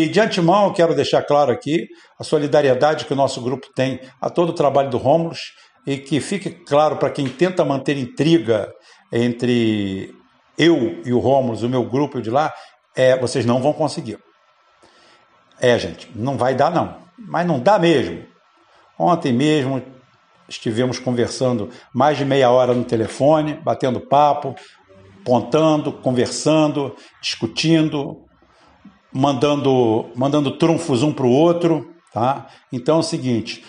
E de antemão, quero deixar claro aqui a solidariedade que o nosso grupo tem a todo o trabalho do Rômulus e que fique claro para quem tenta manter intriga entre eu e o Rômulus, o meu grupo de lá, é, vocês não vão conseguir. É, gente, não vai dar não, mas não dá mesmo. Ontem mesmo estivemos conversando mais de meia hora no telefone, batendo papo, pontando, conversando, discutindo, mandando, mandando trunfos um para o outro. Tá? Então é o seguinte: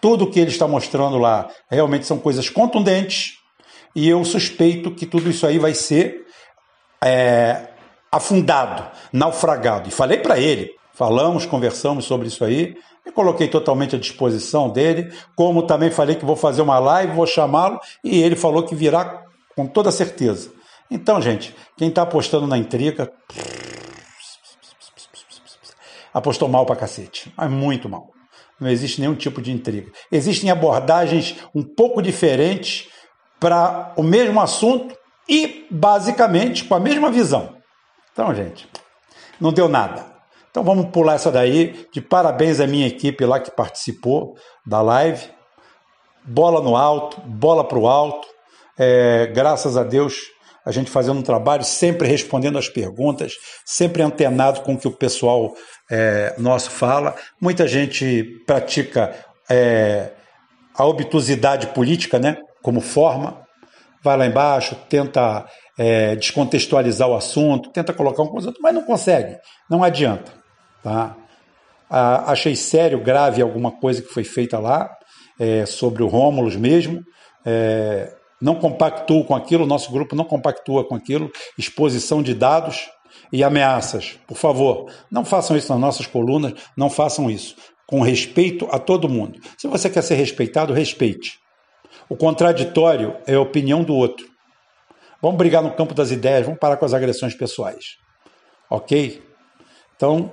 tudo que ele está mostrando lá realmente são coisas contundentes, e eu suspeito que tudo isso aí vai ser é, afundado, naufragado. E falei para ele, falamos, conversamos sobre isso aí, me coloquei totalmente à disposição dele, como também falei que vou fazer uma live, vou chamá-lo, e ele falou que virá com toda certeza. Então, gente, quem está apostando na intriga, apostou mal para cacete, mas muito mal. Não existe nenhum tipo de intriga. Existem abordagens um pouco diferentes para o mesmo assunto e, basicamente, com a mesma visão. Então, gente, não deu nada. Então vamos pular essa daí. De parabéns à minha equipe lá que participou da live. Bola no alto, bola para o alto. É, graças a Deus, a gente fazendo um trabalho, sempre respondendo as perguntas, sempre antenado com o que o pessoal é, nosso fala. Muita gente pratica é, a obtusidade política, né? Como forma, vai lá embaixo, tenta é, descontextualizar o assunto, tenta colocar um coisa, mas não consegue, não adianta. Tá? Ah, achei sério, grave alguma coisa que foi feita lá, é, sobre o Rômulus mesmo. É, não compactuo com aquilo, o nosso grupo não compactua com aquilo, exposição de dados e ameaças. Por favor, não façam isso nas nossas colunas, não façam isso. Com respeito a todo mundo. Se você quer ser respeitado, respeite. O contraditório é a opinião do outro. Vamos brigar no campo das ideias, vamos parar com as agressões pessoais. Ok? Então,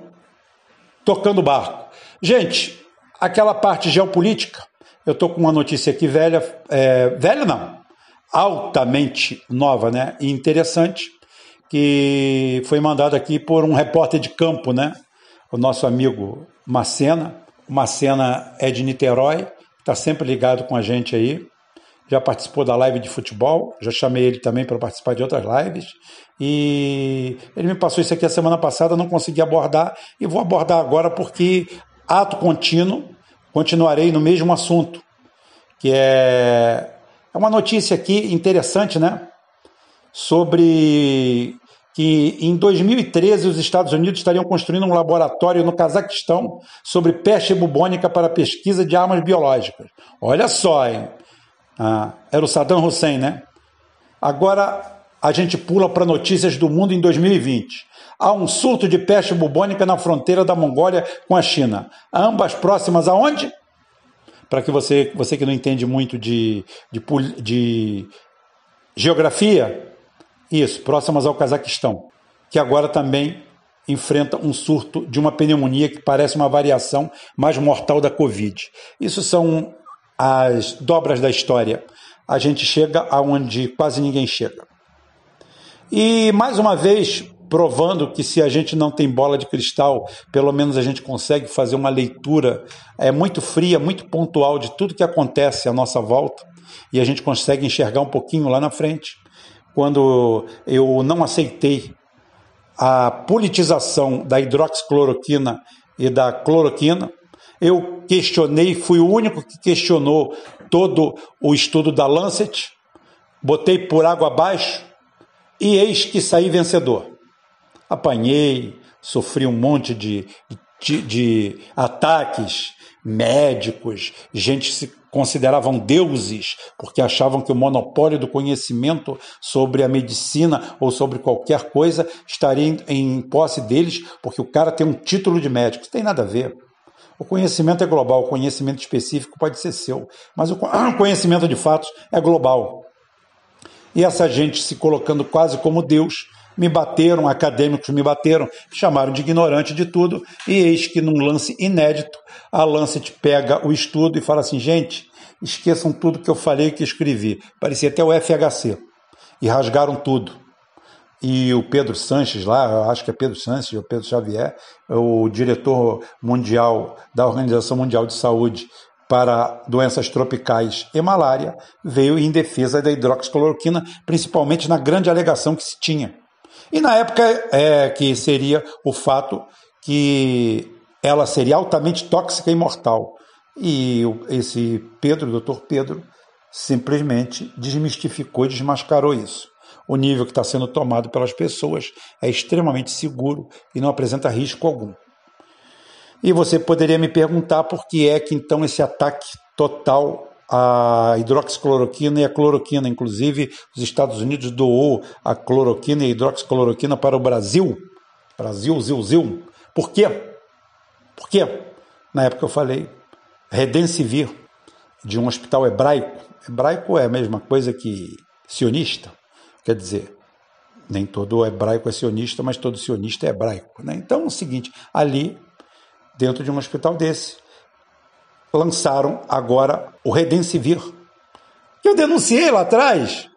tocando o barco. Gente, aquela parte geopolítica, eu estou com uma notícia aqui velha, é, velha não, altamente nova né, e interessante, que foi mandada aqui por um repórter de campo, né? O nosso amigo Macena. O Macena é de Niterói, está sempre ligado com a gente aí já participou da live de futebol, já chamei ele também para participar de outras lives. E ele me passou isso aqui a semana passada, não consegui abordar e vou abordar agora porque ato contínuo, continuarei no mesmo assunto, que é, é uma notícia aqui interessante, né? Sobre que em 2013 os Estados Unidos estariam construindo um laboratório no Cazaquistão sobre peste bubônica para pesquisa de armas biológicas. Olha só, hein? Ah, era o Saddam Hussein, né? Agora a gente pula para notícias do mundo em 2020. Há um surto de peste bubônica na fronteira da Mongólia com a China. Ambas próximas aonde? Para que você, você que não entende muito de, de, de geografia, isso, próximas ao Cazaquistão, que agora também enfrenta um surto de uma pneumonia que parece uma variação mais mortal da Covid. Isso são as dobras da história, a gente chega aonde quase ninguém chega. E mais uma vez, provando que se a gente não tem bola de cristal, pelo menos a gente consegue fazer uma leitura é muito fria, muito pontual de tudo que acontece à nossa volta e a gente consegue enxergar um pouquinho lá na frente. Quando eu não aceitei a politização da hidroxicloroquina e da cloroquina, eu questionei, fui o único que questionou todo o estudo da Lancet, botei por água abaixo e eis que saí vencedor. Apanhei, sofri um monte de, de, de ataques, médicos, gente se consideravam deuses porque achavam que o monopólio do conhecimento sobre a medicina ou sobre qualquer coisa estaria em, em posse deles porque o cara tem um título de médico. Isso tem nada a ver. O conhecimento é global, o conhecimento específico pode ser seu, mas o conhecimento de fatos é global. E essa gente se colocando quase como Deus, me bateram, acadêmicos me bateram, chamaram de ignorante de tudo, e eis que num lance inédito, a Lancet pega o estudo e fala assim, gente, esqueçam tudo que eu falei e que escrevi. Parecia até o FHC. E rasgaram tudo. e o Pedro Sanches lá, acho que é Pedro Sanches ou Pedro Xavier, o diretor mundial da Organização Mundial de Saúde para doenças tropicais e malária, veio em defesa da hidroxicloroquina, principalmente na grande alegação que se tinha. E na época é que seria o fato que ela seria altamente tóxica e mortal. E esse Pedro, doutor Pedro, simplesmente desmistificou e desmascarou isso. O nível que está sendo tomado pelas pessoas é extremamente seguro e não apresenta risco algum. E você poderia me perguntar por que é que então esse ataque total à hidroxicloroquina e à cloroquina, inclusive os Estados Unidos doou a cloroquina e a hidroxicloroquina para o Brasil. Brasil, zil, zil. Por quê? Por quê? Na época eu falei Redensivir, de um hospital hebraico. Hebraico é a mesma coisa que sionista, quer dizer, nem todo hebraico é sionista, mas todo sionista é hebraico. Né? Então é o seguinte, ali dentro de um hospital desse. Lançaram agora o Redensivir, eu denunciei lá atrás.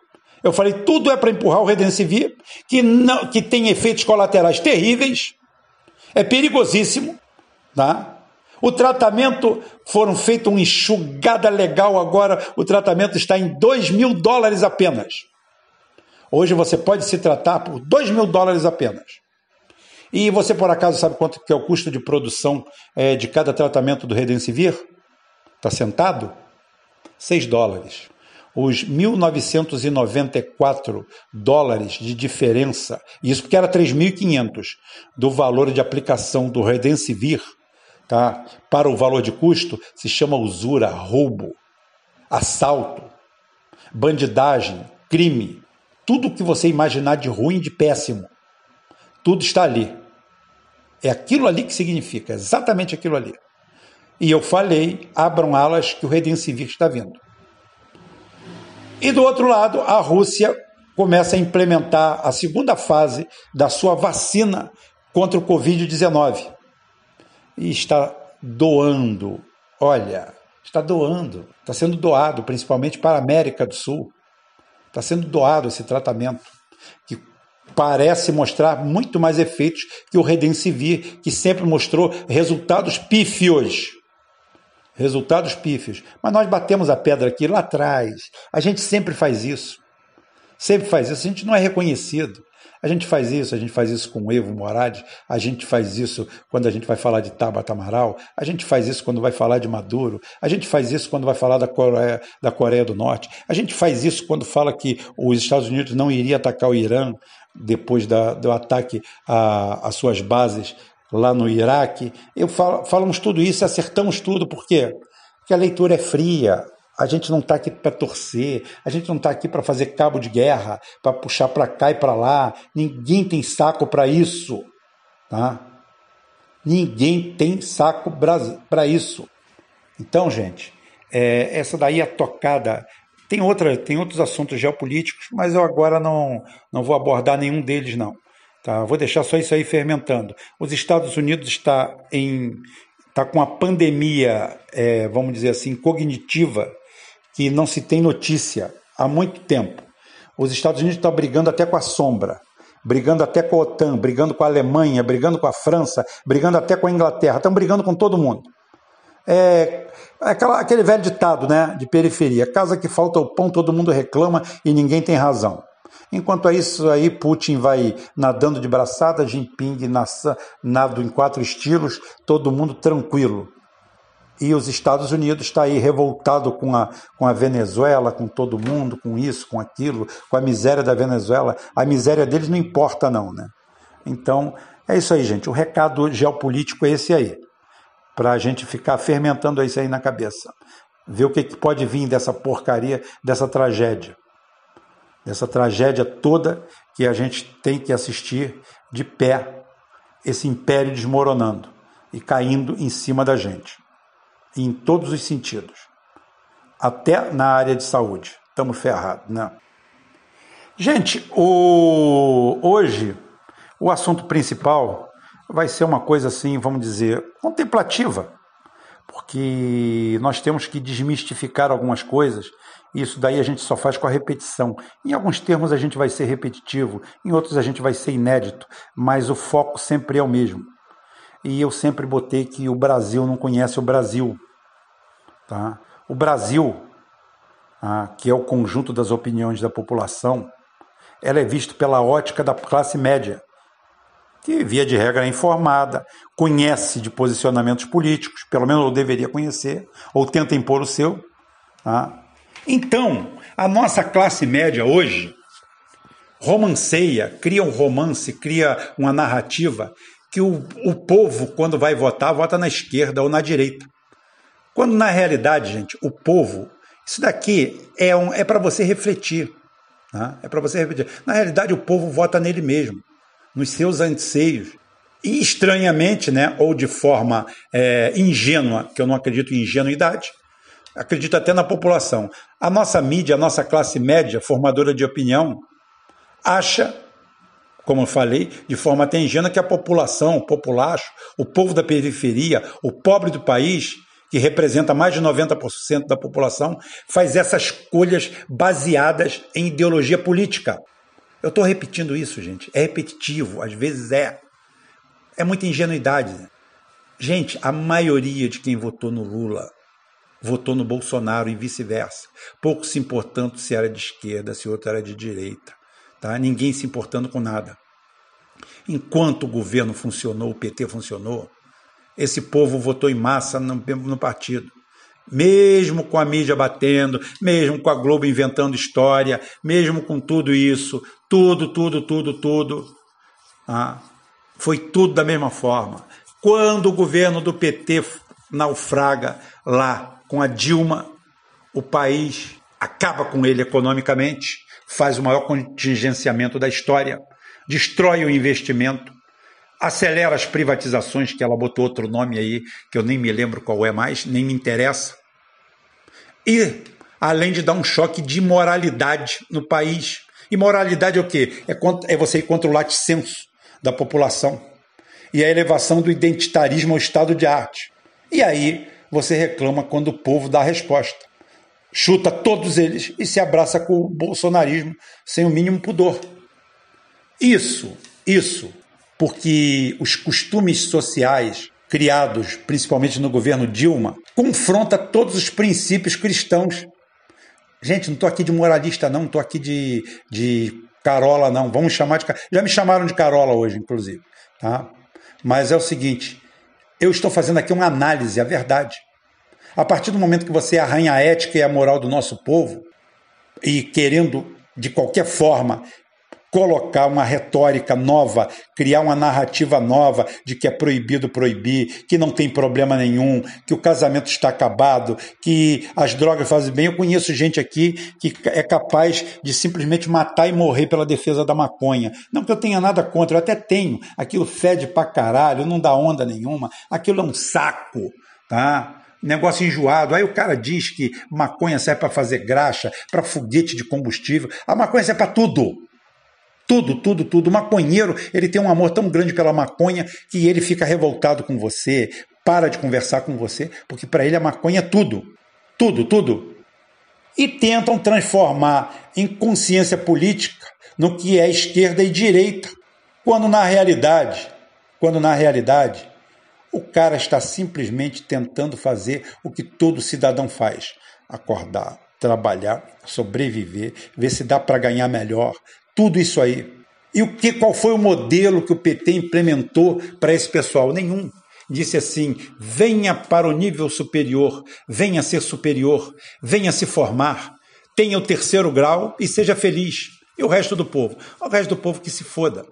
Eu falei, tudo é para empurrar o Redensivir, que, não, que tem efeitos colaterais terríveis, é perigosíssimo, tá? O tratamento, foram feito uma enxugada legal agora, o tratamento está em 2 mil dólares apenas. Hoje você pode se tratar por 2 mil dólares apenas. E você, por acaso, sabe quanto que é o custo de produção é, de cada tratamento do Redensivir? Está sentado? 6 dólares. Os 1.994 dólares de diferença, isso porque era 3.500 do valor de aplicação do Redensivir, tá? para o valor de custo, se chama usura, roubo, assalto, bandidagem, crime, tudo que você imaginar de ruim, de péssimo, tudo está ali. É aquilo ali que significa, exatamente aquilo ali. E eu falei, abram alas que o Redensivir está vindo. E do outro lado, a Rússia começa a implementar a segunda fase da sua vacina contra o Covid-19. E está doando, olha, está doando, está sendo doado principalmente para a América do Sul. Está sendo doado esse tratamento que parece mostrar muito mais efeitos que o Redensivir, que sempre mostrou resultados pífios. Resultados pífios. Mas nós batemos a pedra aqui lá atrás. A gente sempre faz isso. Sempre faz isso. A gente não é reconhecido. A gente faz isso, a gente faz isso com o Evo Morales, a gente faz isso quando a gente vai falar de Tabata Amaral, a gente faz isso quando vai falar de Maduro, a gente faz isso quando vai falar da Coreia, da Coreia do Norte, a gente faz isso quando fala que os Estados Unidos não iria atacar o Irã, depois da, do ataque às suas bases lá no Iraque. Eu falo, falamos tudo isso, acertamos tudo, por quê? Porque a leitura é fria, a gente não está aqui para torcer, a gente não está aqui para fazer cabo de guerra, para puxar para cá e para lá. Ninguém tem saco para isso, tá? Ninguém tem saco para isso. Então, gente, é, essa daí é a tocada tem, outra, tem outros assuntos geopolíticos, mas eu agora não, não vou abordar nenhum deles, não. Tá? Vou deixar só isso aí fermentando. Os Estados Unidos está em está com a pandemia, é, vamos dizer assim, cognitiva, que não se tem notícia há muito tempo. Os Estados Unidos estão brigando até com a sombra, brigando até com a OTAN, brigando com a Alemanha, brigando com a França, brigando até com a Inglaterra, estão brigando com todo mundo. É, aquela, aquele velho ditado né, de periferia: casa que falta o pão, todo mundo reclama e ninguém tem razão. Enquanto isso aí, Putin vai nadando de braçada, Jinping nado em quatro estilos, todo mundo tranquilo. E os Estados Unidos está aí revoltado com a, com a Venezuela, com todo mundo, com isso, com aquilo, com a miséria da Venezuela. A miséria deles não importa, não, né? Então, é isso aí, gente. O recado geopolítico é esse aí para a gente ficar fermentando isso aí na cabeça. Ver o que, que pode vir dessa porcaria, dessa tragédia. Dessa tragédia toda que a gente tem que assistir de pé, esse império desmoronando e caindo em cima da gente, em todos os sentidos, até na área de saúde. Estamos ferrados, né? Gente, o... hoje o assunto principal vai ser uma coisa assim, vamos dizer, contemplativa. Porque nós temos que desmistificar algumas coisas. Isso daí a gente só faz com a repetição. Em alguns termos a gente vai ser repetitivo, em outros a gente vai ser inédito, mas o foco sempre é o mesmo. E eu sempre botei que o Brasil não conhece o Brasil. Tá? O Brasil, ah, que é o conjunto das opiniões da população, ela é visto pela ótica da classe média que via de regra é informada, conhece de posicionamentos políticos, pelo menos ou deveria conhecer, ou tenta impor o seu. Tá? Então, a nossa classe média hoje romanceia, cria um romance, cria uma narrativa que o, o povo, quando vai votar, vota na esquerda ou na direita. Quando na realidade, gente, o povo, isso daqui é, um, é para você refletir. Tá? É para você refletir. Na realidade, o povo vota nele mesmo nos seus anseios. E estranhamente, né, ou de forma é, ingênua, que eu não acredito em ingenuidade, acredito até na população. A nossa mídia, a nossa classe média, formadora de opinião, acha, como eu falei, de forma até ingênua, que a população, o populacho, o povo da periferia, o pobre do país, que representa mais de 90% da população, faz essas escolhas baseadas em ideologia política. Eu estou repetindo isso, gente. É repetitivo, às vezes é. É muita ingenuidade. Gente, a maioria de quem votou no Lula votou no Bolsonaro e vice-versa. Pouco se importando se era de esquerda, se outro era de direita. Tá? Ninguém se importando com nada. Enquanto o governo funcionou, o PT funcionou, esse povo votou em massa no, no partido mesmo com a mídia batendo, mesmo com a Globo inventando história, mesmo com tudo isso, tudo, tudo, tudo, tudo, ah, foi tudo da mesma forma. Quando o governo do PT naufraga lá com a Dilma, o país acaba com ele economicamente, faz o maior contingenciamento da história, destrói o investimento, acelera as privatizações, que ela botou outro nome aí, que eu nem me lembro qual é mais, nem me interessa. E, além de dar um choque de moralidade no país. E moralidade é o quê? É, é você ir contra o laticínio da população. E a elevação do identitarismo ao estado de arte. E aí você reclama quando o povo dá a resposta. Chuta todos eles e se abraça com o bolsonarismo sem o mínimo pudor. Isso, isso porque os costumes sociais criados principalmente no governo Dilma confronta todos os princípios cristãos. Gente, não estou aqui de moralista, não, estou aqui de, de Carola, não. Vamos chamar de. Já me chamaram de Carola hoje, inclusive. Tá? Mas é o seguinte: eu estou fazendo aqui uma análise, a verdade. A partir do momento que você arranha a ética e a moral do nosso povo, e querendo, de qualquer forma, colocar uma retórica nova, criar uma narrativa nova de que é proibido proibir, que não tem problema nenhum, que o casamento está acabado, que as drogas fazem bem. Eu conheço gente aqui que é capaz de simplesmente matar e morrer pela defesa da maconha. Não que eu tenha nada contra, eu até tenho. Aquilo fede pra caralho, não dá onda nenhuma, aquilo é um saco, tá? negócio enjoado. Aí o cara diz que maconha serve para fazer graxa, para foguete de combustível. A maconha serve para tudo. Tudo, tudo, tudo. O maconheiro, ele tem um amor tão grande pela maconha que ele fica revoltado com você, para de conversar com você, porque para ele a maconha é tudo. Tudo, tudo. E tentam transformar em consciência política no que é esquerda e direita, quando na realidade, quando na realidade, o cara está simplesmente tentando fazer o que todo cidadão faz: acordar, trabalhar, sobreviver, ver se dá para ganhar melhor, tudo isso aí. E o que, qual foi o modelo que o PT implementou para esse pessoal? Nenhum. Disse assim: venha para o nível superior, venha ser superior, venha se formar, tenha o terceiro grau e seja feliz. E o resto do povo? O resto do povo que se foda.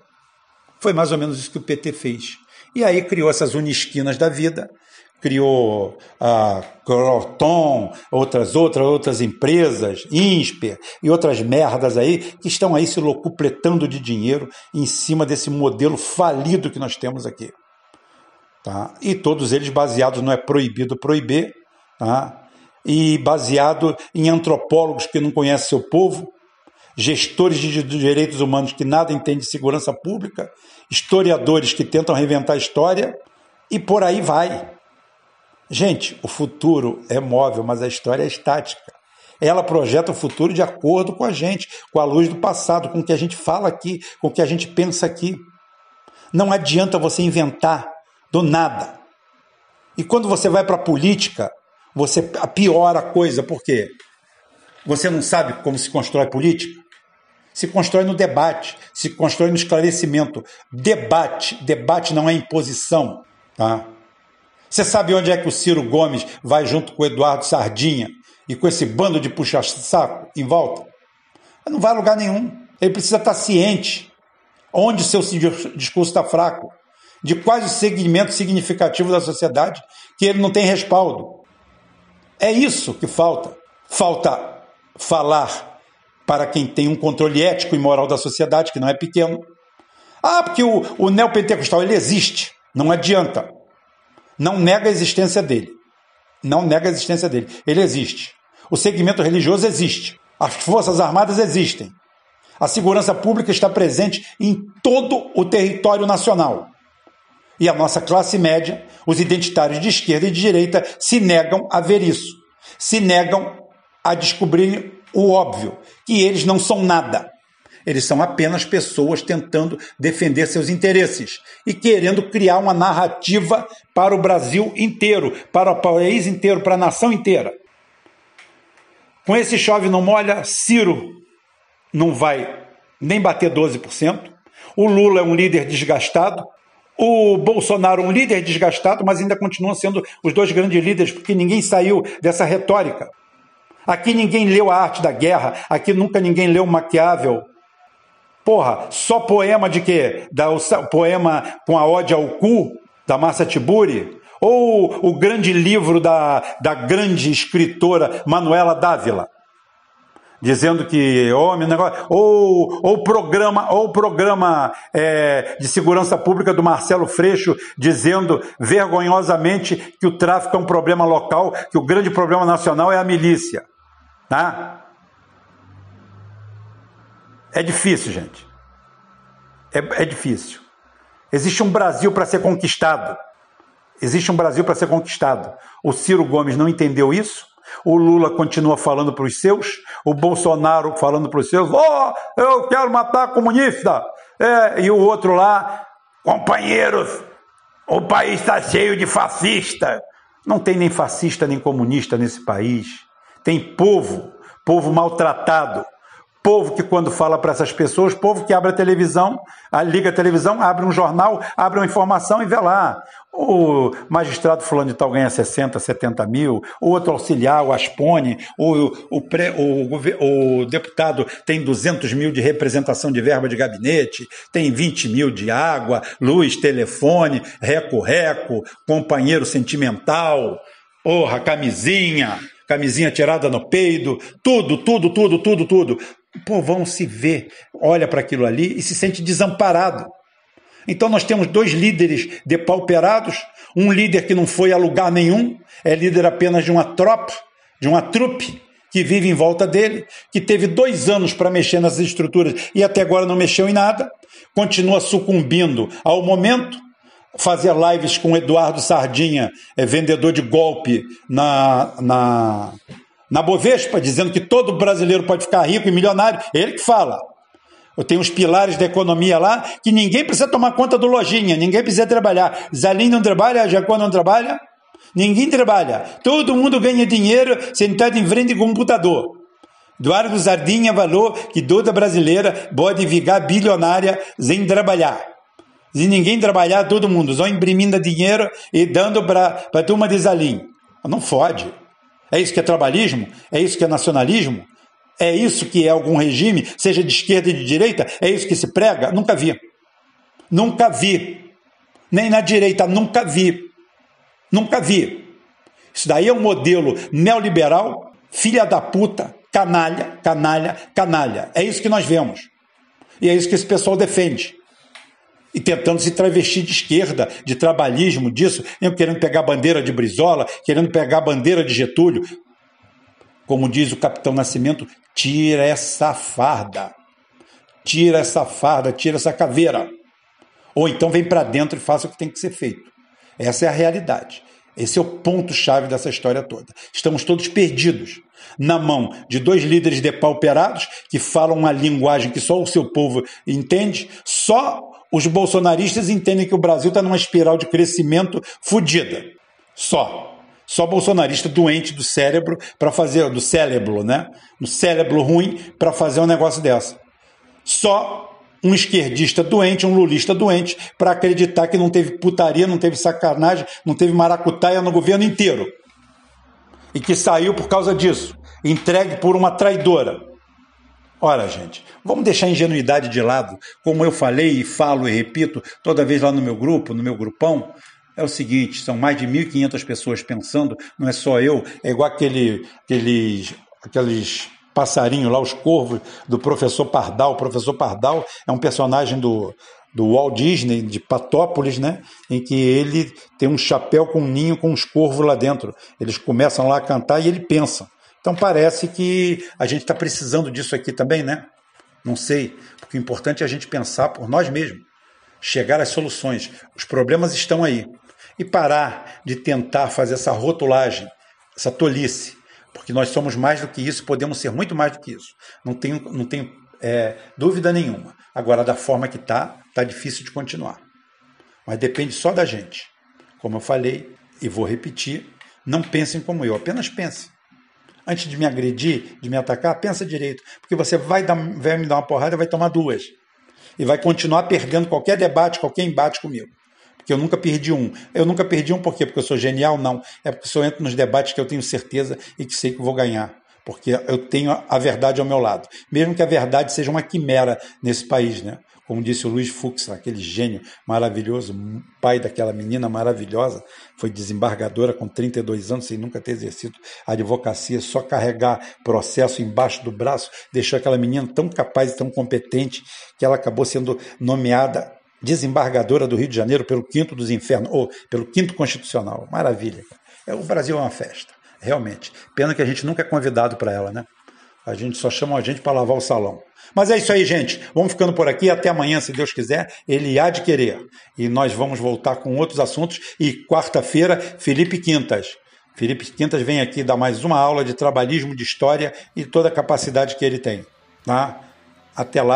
Foi mais ou menos isso que o PT fez. E aí criou essas unisquinas da vida, criou a Croton, outras, outras, outras empresas, Insper e outras merdas aí, que estão aí se locupletando de dinheiro em cima desse modelo falido que nós temos aqui. Tá? E todos eles baseados não é proibido proibir, tá? e baseado em antropólogos que não conhecem seu povo, gestores de direitos humanos que nada entendem de segurança pública, historiadores que tentam reinventar a história, e por aí vai. Gente, o futuro é móvel, mas a história é estática. Ela projeta o futuro de acordo com a gente, com a luz do passado, com o que a gente fala aqui, com o que a gente pensa aqui. Não adianta você inventar do nada. E quando você vai para a política, você piora a coisa, por quê? Você não sabe como se constrói política? Se constrói no debate, se constrói no esclarecimento. Debate, debate não é imposição, tá? Você sabe onde é que o Ciro Gomes vai junto com o Eduardo Sardinha e com esse bando de puxa-saco em volta? Não vai a lugar nenhum. Ele precisa estar ciente onde seu discurso está fraco, de quais os segmentos significativos da sociedade que ele não tem respaldo. É isso que falta. Falta falar para quem tem um controle ético e moral da sociedade, que não é pequeno. Ah, porque o, o neopentecostal ele existe. Não adianta não nega a existência dele. Não nega a existência dele. Ele existe. O segmento religioso existe. As Forças Armadas existem. A segurança pública está presente em todo o território nacional. E a nossa classe média, os identitários de esquerda e de direita, se negam a ver isso. Se negam a descobrir o óbvio, que eles não são nada. Eles são apenas pessoas tentando defender seus interesses e querendo criar uma narrativa para o Brasil inteiro, para o país inteiro, para a nação inteira. Com esse chove não molha, Ciro não vai nem bater 12%. O Lula é um líder desgastado. O Bolsonaro, um líder desgastado, mas ainda continuam sendo os dois grandes líderes, porque ninguém saiu dessa retórica. Aqui ninguém leu a arte da guerra, aqui nunca ninguém leu Maquiavel, Porra, só poema de quê? Da, o, poema com a ode ao cu, da Massa Tiburi? Ou o grande livro da, da grande escritora Manuela Dávila? Dizendo que homem, negócio, ou o programa, ou programa é, de segurança pública do Marcelo Freixo, dizendo vergonhosamente que o tráfico é um problema local, que o grande problema nacional é a milícia. Tá? É difícil, gente. É, é difícil. Existe um Brasil para ser conquistado. Existe um Brasil para ser conquistado. O Ciro Gomes não entendeu isso. O Lula continua falando para os seus. O Bolsonaro falando para os seus. Oh, eu quero matar comunista. É, e o outro lá, companheiros, o país está cheio de fascista. Não tem nem fascista nem comunista nesse país. Tem povo, povo maltratado, Povo que, quando fala para essas pessoas, povo que abre a televisão, liga a televisão, abre um jornal, abre uma informação e vê lá. O magistrado fulano de tal ganha 60, 70 mil, o outro auxiliar, o Aspone, o, o, pré, o, o deputado tem 200 mil de representação de verba de gabinete, tem 20 mil de água, luz, telefone, reco-reco, companheiro sentimental, porra, camisinha, camisinha tirada no peido, tudo, tudo, tudo, tudo, tudo o povão se vê, olha para aquilo ali e se sente desamparado. Então nós temos dois líderes depauperados, um líder que não foi a lugar nenhum, é líder apenas de uma tropa, de uma trupe que vive em volta dele, que teve dois anos para mexer nas estruturas e até agora não mexeu em nada, continua sucumbindo ao momento, fazer lives com Eduardo Sardinha, é vendedor de golpe na, na, na Bovespa, dizendo que todo brasileiro pode ficar rico e milionário. Ele que fala. Eu tenho os pilares da economia lá que ninguém precisa tomar conta do lojinha, ninguém precisa trabalhar. Zalim não trabalha, Jacó não trabalha, ninguém trabalha. Todo mundo ganha dinheiro sentado em frente ao computador. Eduardo Zardinha falou que toda brasileira pode ficar bilionária sem trabalhar. Se ninguém trabalhar, todo mundo só imprimindo dinheiro e dando para a turma de Zalim. Não fode. É isso que é trabalhismo? É isso que é nacionalismo? É isso que é algum regime, seja de esquerda e de direita? É isso que se prega? Nunca vi. Nunca vi. Nem na direita, nunca vi. Nunca vi. Isso daí é um modelo neoliberal, filha da puta, canalha, canalha, canalha. É isso que nós vemos. E é isso que esse pessoal defende e tentando se travestir de esquerda, de trabalhismo, disso, querendo pegar a bandeira de Brizola, querendo pegar a bandeira de Getúlio. Como diz o capitão Nascimento, tira essa farda, tira essa farda, tira essa caveira. Ou então vem para dentro e faça o que tem que ser feito. Essa é a realidade. Esse é o ponto-chave dessa história toda. Estamos todos perdidos na mão de dois líderes depauperados que falam uma linguagem que só o seu povo entende. Só os bolsonaristas entendem que o Brasil está numa espiral de crescimento fodida. Só. Só bolsonarista doente do cérebro para fazer do cérebro, né? No cérebro ruim para fazer um negócio dessa. Só um esquerdista doente, um lulista doente, para acreditar que não teve putaria, não teve sacanagem, não teve maracutaia no governo inteiro. E que saiu por causa disso, entregue por uma traidora. Ora, gente, vamos deixar a ingenuidade de lado. Como eu falei e falo e repito toda vez lá no meu grupo, no meu grupão, é o seguinte: são mais de 1.500 pessoas pensando, não é só eu, é igual aquele, aqueles, aqueles passarinho lá, os corvos do professor Pardal. O professor Pardal é um personagem do, do Walt Disney, de Patópolis, né? Em que ele tem um chapéu com um ninho com uns corvos lá dentro. Eles começam lá a cantar e ele pensa. Então parece que a gente está precisando disso aqui também, né? Não sei, porque o importante é a gente pensar por nós mesmos, chegar às soluções. Os problemas estão aí. E parar de tentar fazer essa rotulagem, essa tolice porque nós somos mais do que isso, podemos ser muito mais do que isso. Não tenho, não tenho é, dúvida nenhuma. Agora, da forma que está, está difícil de continuar. Mas depende só da gente. Como eu falei, e vou repetir, não pensem como eu, apenas pensem. Antes de me agredir, de me atacar, pensa direito. Porque você vai, dar, vai me dar uma porrada vai tomar duas. E vai continuar perdendo qualquer debate, qualquer embate comigo porque eu nunca perdi um. Eu nunca perdi um por quê? Porque eu sou genial? Não. É porque eu entro nos debates que eu tenho certeza e que sei que vou ganhar. Porque eu tenho a verdade ao meu lado. Mesmo que a verdade seja uma quimera nesse país, né? Como disse o Luiz Fux, aquele gênio maravilhoso, pai daquela menina maravilhosa, foi desembargadora com 32 anos, sem nunca ter exercido a advocacia, só carregar processo embaixo do braço, deixou aquela menina tão capaz e tão competente que ela acabou sendo nomeada desembargadora do Rio de Janeiro pelo quinto dos infernos, ou pelo quinto constitucional. Maravilha. É, o Brasil é uma festa, realmente. Pena que a gente nunca é convidado para ela, né? A gente só chama a gente para lavar o salão. Mas é isso aí, gente. Vamos ficando por aqui. Até amanhã, se Deus quiser. Ele há de querer. E nós vamos voltar com outros assuntos. E quarta-feira, Felipe Quintas. Felipe Quintas vem aqui dar mais uma aula de trabalhismo, de história e toda a capacidade que ele tem. Tá? Até lá.